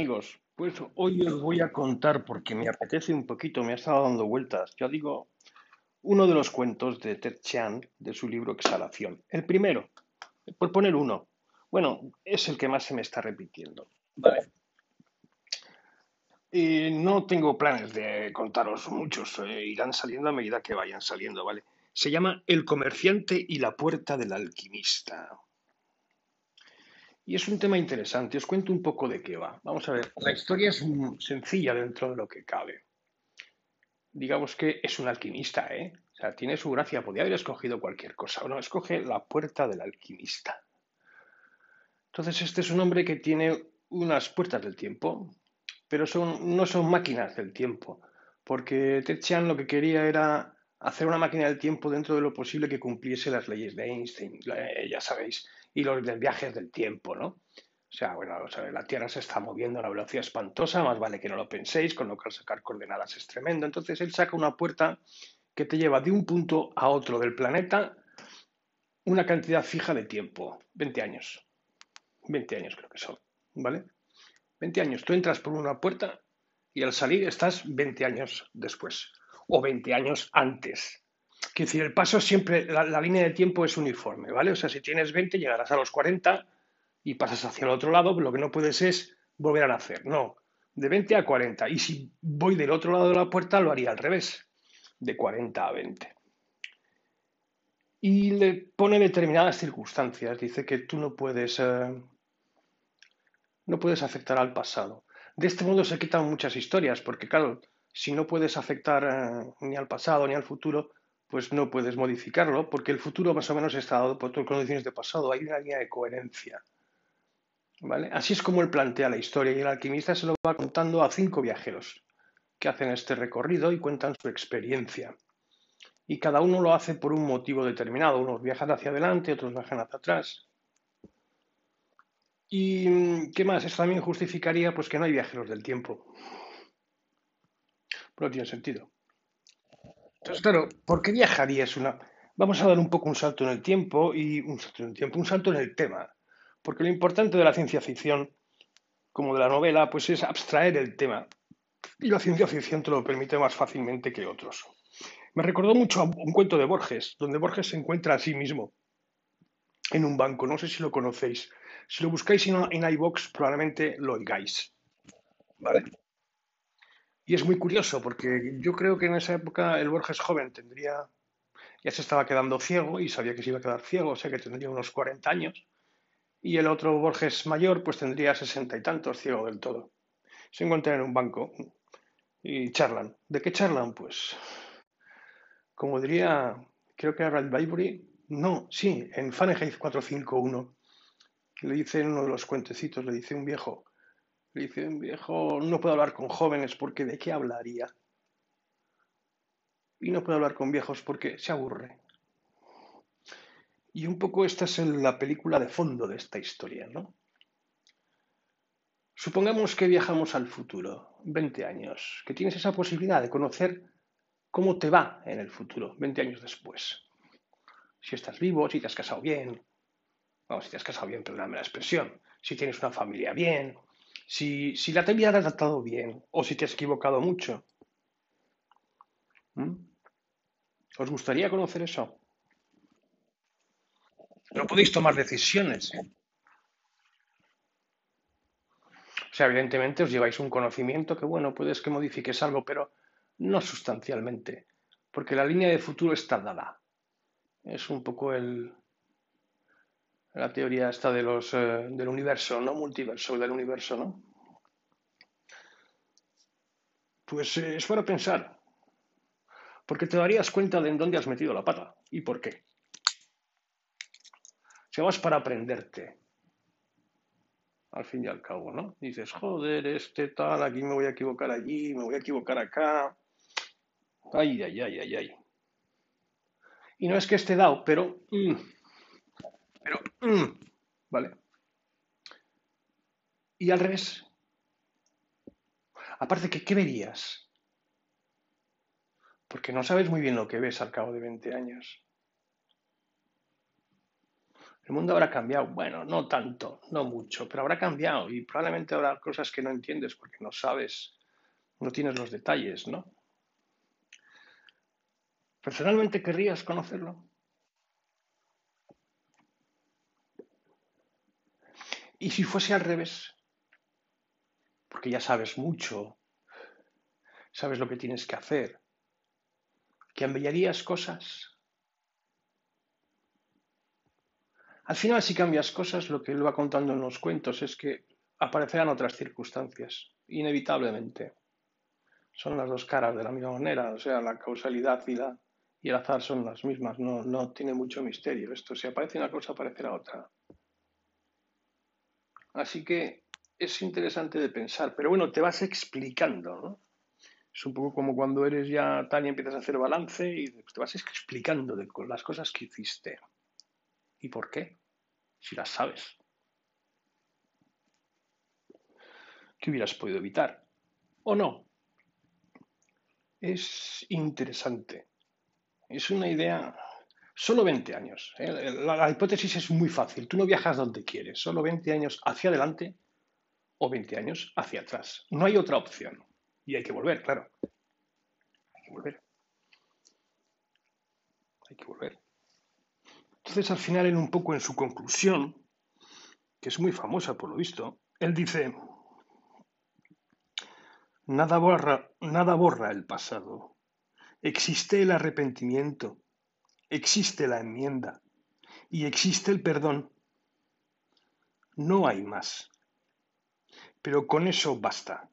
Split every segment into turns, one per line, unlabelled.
Amigos, pues hoy os voy a contar porque me apetece un poquito, me ha estado dando vueltas. Ya digo, uno de los cuentos de Ted Chiang de su libro Exhalación. El primero, por poner uno. Bueno, es el que más se me está repitiendo. Vale. Y no tengo planes de contaros muchos, eh, irán saliendo a medida que vayan saliendo, ¿vale? Se llama El comerciante y la puerta del alquimista. Y es un tema interesante, os cuento un poco de qué va. Vamos a ver, la historia es sencilla dentro de lo que cabe. Digamos que es un alquimista, ¿eh? O sea, tiene su gracia, podría haber escogido cualquier cosa. No, escoge la puerta del alquimista. Entonces, este es un hombre que tiene unas puertas del tiempo, pero son, no son máquinas del tiempo, porque Ted Chiang lo que quería era hacer una máquina del tiempo dentro de lo posible que cumpliese las leyes de Einstein, ya sabéis, y los del viajes del tiempo, ¿no? O sea, bueno, la Tierra se está moviendo a una velocidad espantosa, más vale que no lo penséis, con lo cual sacar coordenadas es tremendo. Entonces él saca una puerta que te lleva de un punto a otro del planeta una cantidad fija de tiempo, 20 años. 20 años creo que son, ¿vale? 20 años. Tú entras por una puerta y al salir estás 20 años después o 20 años antes. Quiero decir, el paso siempre, la, línea de tiempo es uniforme, ¿vale? O sea, si tienes 20, llegarás a los 40 y pasas hacia el otro lado, lo que no puedes es volver a nacer, no, de 20 a 40. Y si voy del otro lado de la puerta, lo haría al revés, de 40 a 20. Y le pone determinadas circunstancias, dice que tú no puedes, eh, no puedes afectar al pasado. De este modo se quitan muchas historias, porque claro, si no puedes afectar eh, ni al pasado ni al futuro, pues no puedes modificarlo, porque el futuro más o menos está dado por tus condiciones de pasado. Hay una línea de coherencia. ¿Vale? Así es como él plantea la historia y el alquimista se lo va contando a cinco viajeros que hacen este recorrido y cuentan su experiencia. Y cada uno lo hace por un motivo determinado. Unos viajan hacia adelante, otros viajan hacia atrás. ¿Y qué más? Eso también justificaría pues, que no hay viajeros del tiempo. Pero no tiene sentido. Entonces, claro, ¿por qué viajarías una? Vamos a dar un poco un salto en el tiempo y un salto en el tiempo, un salto en el tema. Porque lo importante de la ciencia ficción, como de la novela, pues es abstraer el tema. Y la ciencia ficción te lo permite más fácilmente que otros. Me recordó mucho a un cuento de Borges, donde Borges se encuentra a sí mismo en un banco. No sé si lo conocéis. Si lo buscáis en iVox, probablemente lo oigáis. ¿Vale? Y es muy curioso porque yo creo que en esa época el Borges joven tendría, ya se estaba quedando ciego y sabía que se iba a quedar ciego, o sea que tendría unos 40 años. Y el otro Borges mayor pues tendría sesenta y tantos, ciego del todo. Se encuentran en un banco y charlan. ¿De qué charlan? Pues, como diría, creo que era Bible, no, sí, en Fahrenheit 451, le dice en uno de los cuentecitos, le dice un viejo, le dice un viejo, no puedo hablar con jóvenes porque ¿de qué hablaría? Y no puedo hablar con viejos porque se aburre. Y un poco esta es la película de fondo de esta historia, ¿no? Supongamos que viajamos al futuro, 20 años, que tienes esa posibilidad de conocer cómo te va en el futuro, 20 años después. Si estás vivo, si te has casado bien, vamos, si te has casado bien, perdóname la expresión, si tienes una familia bien, si, si la te había tratado bien o si te has equivocado mucho. ¿Mm? ¿Os gustaría conocer eso? No podéis tomar decisiones. O sea, evidentemente os lleváis un conocimiento que, bueno, puedes que modifiques algo, pero no sustancialmente, porque la línea de futuro está dada. Es un poco el, la teoría esta de los, eh, del universo, no multiverso, del universo, ¿no? Pues eh, es para pensar, porque te darías cuenta de en dónde has metido la pata y por qué. Si vas para aprenderte, al fin y al cabo, ¿no? Dices, joder, este tal, aquí me voy a equivocar allí, me voy a equivocar acá. Ay, ay, ay, ay, ay. Y no es que esté dado, pero... Mm, pero, mm, ¿vale? Y al revés. Aparte, ¿qué, ¿qué verías? Porque no sabes muy bien lo que ves al cabo de 20 años. El mundo habrá cambiado. Bueno, no tanto, no mucho, pero habrá cambiado y probablemente habrá cosas que no entiendes porque no sabes, no tienes los detalles, ¿no? ¿Personalmente querrías conocerlo? ¿Y si fuese al revés? Porque ya sabes mucho, sabes lo que tienes que hacer, ¿cambiarías cosas? Al final, si cambias cosas, lo que él va contando en los cuentos es que aparecerán otras circunstancias, inevitablemente. Son las dos caras de la misma manera, o sea, la causalidad y, la, el azar son las mismas, no, no tiene mucho misterio. Esto, si aparece una cosa, aparecerá otra. Así que es interesante de pensar, pero bueno, te vas explicando, ¿no? Es un poco como cuando eres ya tal y empiezas a hacer balance y te vas explicando las cosas que hiciste. ¿Y por qué? Si las sabes. ¿Qué hubieras podido evitar? ¿O no? Es interesante. Es una idea. Solo 20 años. ¿eh? La, la, hipótesis es muy fácil. Tú no viajas donde quieres. Solo 20 años hacia adelante o 20 años hacia atrás. No hay otra opción. Y hay que volver, claro. Hay que volver. Hay que volver. Entonces, al final, en un poco en su conclusión, que es muy famosa por lo visto, él dice, nada borra, nada borra el pasado. Existe el arrepentimiento, existe la enmienda y existe el perdón. No hay más. Pero con eso basta.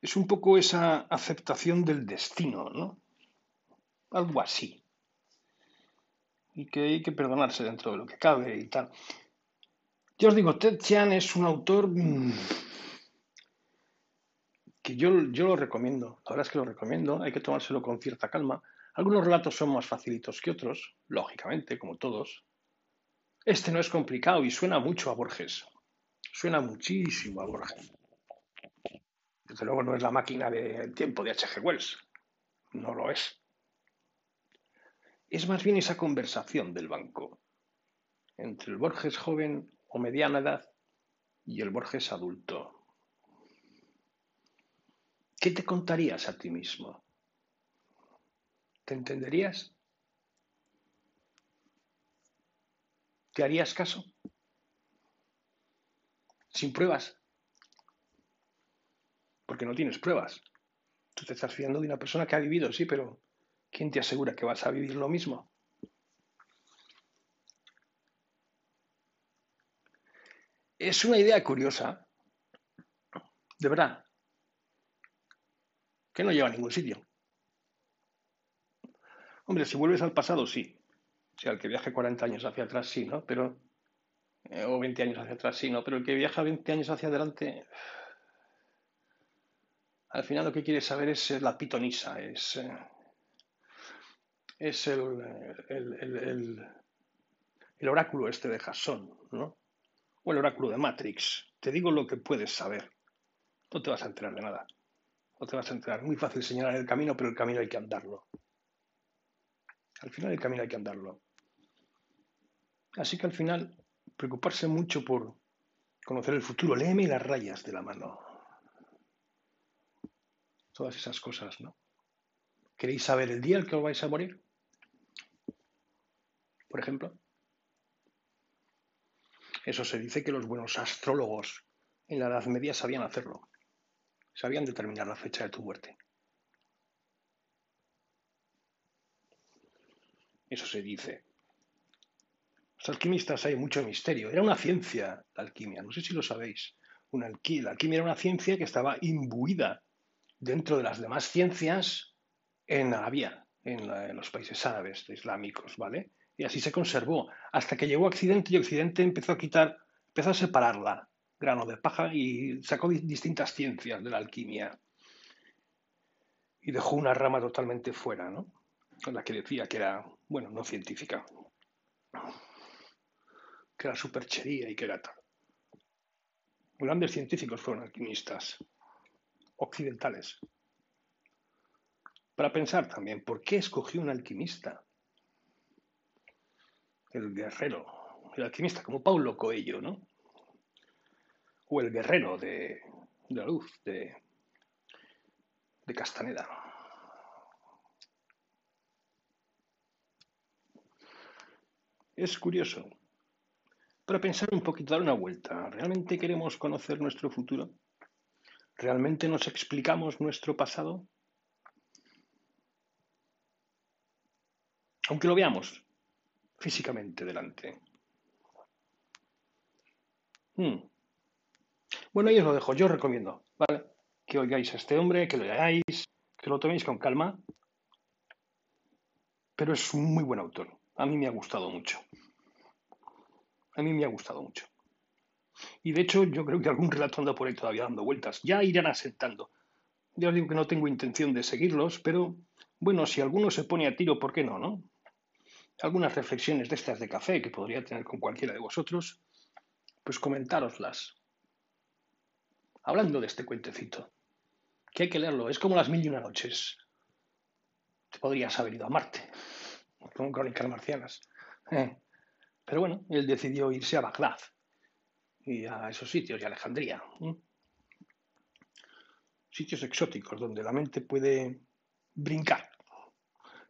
Es un poco esa aceptación del destino, ¿no? Algo así y que hay que perdonarse dentro de lo que cabe y tal. Yo os digo, Ted Chiang es un autor mm, que yo, yo lo recomiendo. La verdad es que lo recomiendo, hay que tomárselo con cierta calma. Algunos relatos son más facilitos que otros, lógicamente, como todos. Este no es complicado y suena mucho a Borges. Suena muchísimo a Borges. Desde luego no es la máquina del tiempo de H.G. Wells. No lo es es más bien esa conversación del banco entre el Borges joven o mediana edad y el Borges adulto. ¿Qué te contarías a ti mismo? ¿Te entenderías? ¿Te harías caso? Sin pruebas. Porque no tienes pruebas. Tú te estás fiando de una persona que ha vivido, sí, pero ¿Quién te asegura que vas a vivir lo mismo? Es una idea curiosa, de verdad, que no lleva a ningún sitio. Hombre, si vuelves al pasado, sí. O sea, el que viaje 40 años hacia atrás, sí, ¿no? Pero, eh, o 20 años hacia atrás, sí, ¿no? Pero el que viaja 20 años hacia adelante, al final lo que quiere saber es la pitonisa, es... Eh, es el, el, oráculo este de Jason, ¿no? O el oráculo de Matrix. Te digo lo que puedes saber. No te vas a enterar de nada. No te vas a enterar. Muy fácil señalar el camino, pero el camino hay que andarlo. Al final el camino hay que andarlo. Así que al final, preocuparse mucho por conocer el futuro. Léeme las rayas de la mano. Todas esas cosas, ¿no? ¿Queréis saber el día al que os vais a morir? por ejemplo. Eso se dice que los buenos astrólogos en la Edad Media sabían hacerlo. Sabían determinar la fecha de tu muerte. Eso se dice. Los alquimistas hay mucho misterio. Era una ciencia la alquimia, no sé si lo sabéis. Una la alquimia era una ciencia que estaba imbuida dentro de las demás ciencias en Arabia, en, en los países árabes islámicos, ¿vale? Y así se conservó, hasta que llegó Occidente y Occidente empezó a quitar, empezó a separarla, grano de paja, y sacó distintas ciencias de la alquimia. Y dejó una rama totalmente fuera, ¿no? La que decía que era, bueno, no científica, que era superchería y que era tal. Grandes científicos fueron alquimistas, occidentales. Para pensar también, ¿por qué escogió un alquimista? el guerrero, el alquimista, como Paulo Coelho, ¿no? O el guerrero de, de la luz, de, de Castaneda. Es curioso. Para pensar un poquito, dar una vuelta. ¿Realmente queremos conocer nuestro futuro? ¿Realmente nos explicamos nuestro pasado? Aunque lo veamos físicamente delante. Hmm. Bueno, ahí os lo dejo. Yo os recomiendo, ¿vale? Que oigáis a este hombre, que lo leáis, que lo toméis con calma. Pero es un muy buen autor. A mí me ha gustado mucho. A mí me ha gustado mucho. Y de hecho, yo creo que algún relato anda por ahí todavía dando vueltas. Ya irán asentando. Ya os digo que no tengo intención de seguirlos, pero bueno, si alguno se pone a tiro, ¿por qué no, no? Algunas reflexiones de estas de café que podría tener con cualquiera de vosotros, pues comentároslas. Hablando de este cuentecito, que hay que leerlo, es como las mil y una noches. Te podrías haber ido a Marte, con crónicas marcianas. Eh. Pero bueno, él decidió irse a Bagdad y a esos sitios, y a Alejandría. Sitios exóticos donde la mente puede brincar,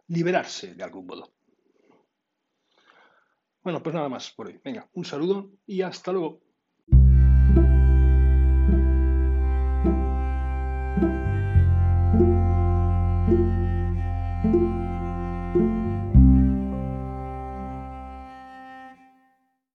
liberarse de algún modo. Bueno, pues nada más por hoy. Venga, un saludo y hasta luego.